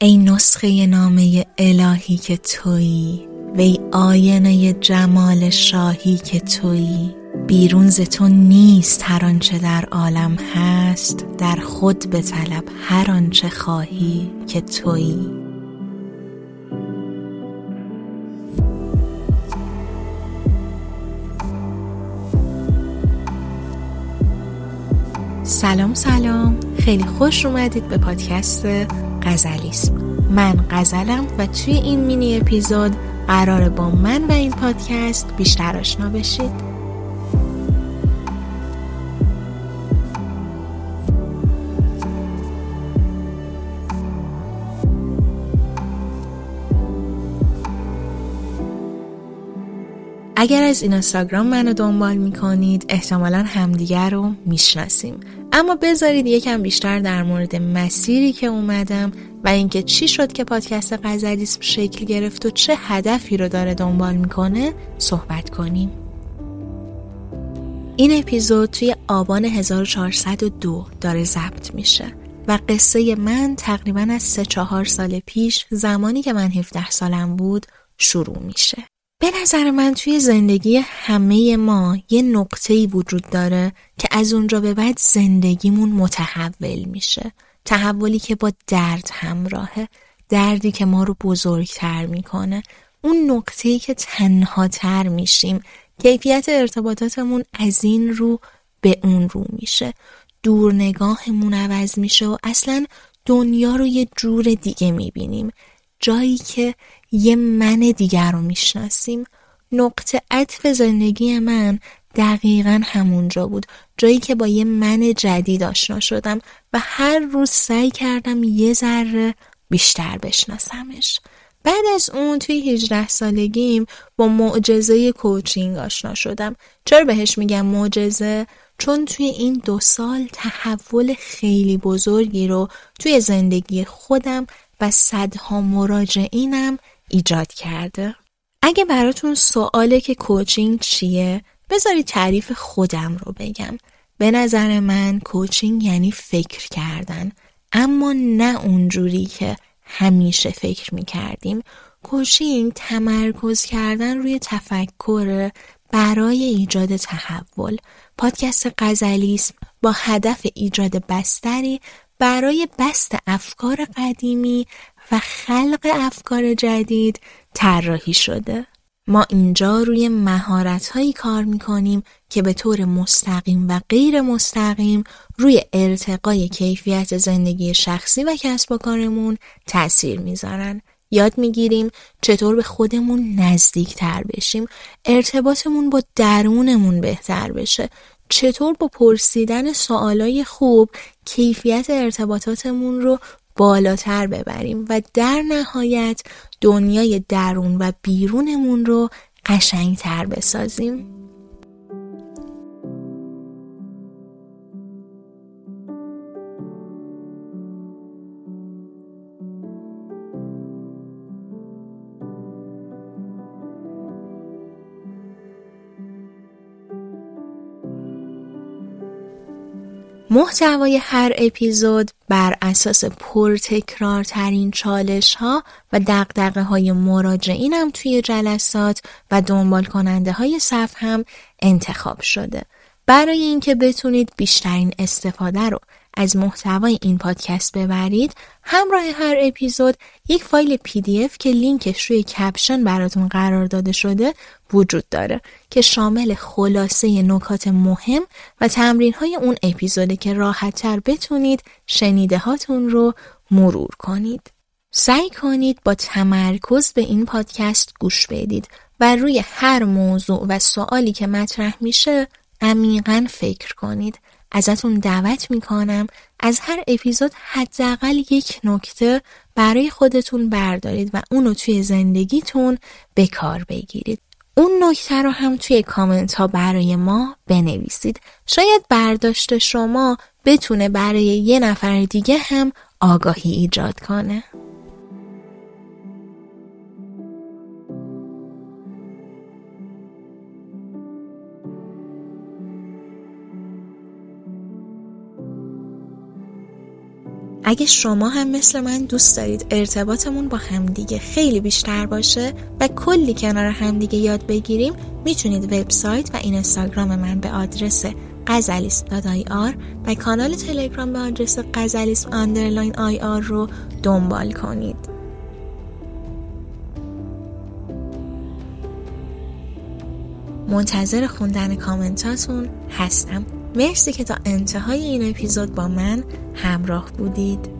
ای نسخه نامه الهی که تویی وی آینه جمال شاهی که تویی. بیرون ز تو نیست هر آنچه در عالم هست در خود طلب هر آنچه خواهی که تویی. سلام سلام. خیلی خوش اومدید به پادکست غزلیسم من غزلم و توی این مینی اپیزود قرار با من و این پادکست بیشتر آشنا بشید. اگر از این اینستاگرام منو دنبال می‌کنید احتمالا همدیگر رو می‌شناسیم. اما بذارید یکم بیشتر در مورد مسیری که اومدم و اینکه چی شد که پادکست قزلیسم شکل گرفت و چه هدفی رو داره دنبال می‌کنه صحبت کنیم. این اپیزود توی آبان 1402 داره ضبط میشه و قصه من تقریبا از سه چهار سال پیش زمانی که من 17 سالم بود شروع میشه. به نظر من توی زندگی همه ما یه نقطه‌ای وجود داره که از اونجا به بعد زندگیمون متحول میشه. تحولی که با درد همراهه دردی که ما رو بزرگتر می‌کنه. اون نقطه‌ای که تنها تر میشیم. کیفیت ارتباطاتمون از این رو به اون رو میشه. دور نگاهمون عوض میشه و اصلا دنیا رو یه جور دیگه می‌بینیم. جایی که یه من دیگر رو می‌شناسیم. نقطه عطف زندگی من دقیقا همونجا بود. جایی که با یه من جدید آشنا شدم و هر روز سعی کردم یه ذره بیشتر بشناسمش. بعد از اون توی 18 سالگیم با معجزه کوچینگ آشنا شدم. چرا بهش میگم معجزه؟ چون توی این دو سال تحول خیلی بزرگی رو توی زندگی خودم و صدها مراجعینم ایجاد کرده. اگه براتون سواله که کوچینگ چیه بذارید تعریف خودم رو بگم. به نظر من کوچینگ یعنی فکر کردن. اما نه اونجوری که همیشه فکر می‌کردیم. کوچینگ تمرکز کردن روی تفکر برای ایجاد تحول. پادکست قزلیسم با هدف ایجاد بستری برای بست افکار قدیمی و خلق افکار جدید طراحی شده. ما اینجا روی مهارت هایی کار می‌کنیم که به طور مستقیم و غیر مستقیم روی ارتقای کیفیت زندگی شخصی و کسب و کارمون تأثیر می‌ذارن. یاد می‌گیریم چطور به خودمون نزدیک تر بشیم ارتباطمون با درونمون بهتر بشه چطور با پرسیدن سوالای خوب کیفیت ارتباطاتمون رو بالاتر ببریم و در نهایت دنیای درون و بیرونمون رو قشنگتر بسازیم؟ محتوای هر اپیزود بر اساس پرتکرارترین چالش ها و دغدغه های مراجعینم توی جلسات و دنبال کننده های صفحه‌م انتخاب شده. برای اینکه بتونید بیشترین استفاده رو از محتوای این پادکست ببرید همراه هر اپیزود یک فایل PDF که لینکش روی caption براتون قرار داده شده وجود داره که شامل خلاصه نکات مهم و تمرین های اون اپیزوده که راحتتر بتونید شنیده هاتون رو مرور کنید. سعی کنید با تمرکز به این پادکست گوش بدید و روی هر موضوع و سوالی که مطرح میشه عمیقا فکر کنید ازتون دعوت می‌کنم از هر اپیزود حداقل یک نکته برای خودتون بردارید و اونو توی زندگیتون به کار بگیرید. اون نکته رو هم توی کامنت ها برای ما بنویسید. شاید برداشت شما بتونه برای یه نفر دیگه هم آگاهی ایجاد کنه. اگه شما هم مثل من دوست دارید ارتباطمون با همدیگه خیلی بیشتر باشه و کلی کنار همدیگه یاد بگیریم می‌تونید وبسایت و اینستاگرام من به آدرس غزلیسم dot IR و کانال تلگرام به آدرس غزلیسم underline IR رو دنبال کنید. منتظر خوندن کامنتاتون هستم. مرسی که تا انتهای این اپیزود با من همراه بودید.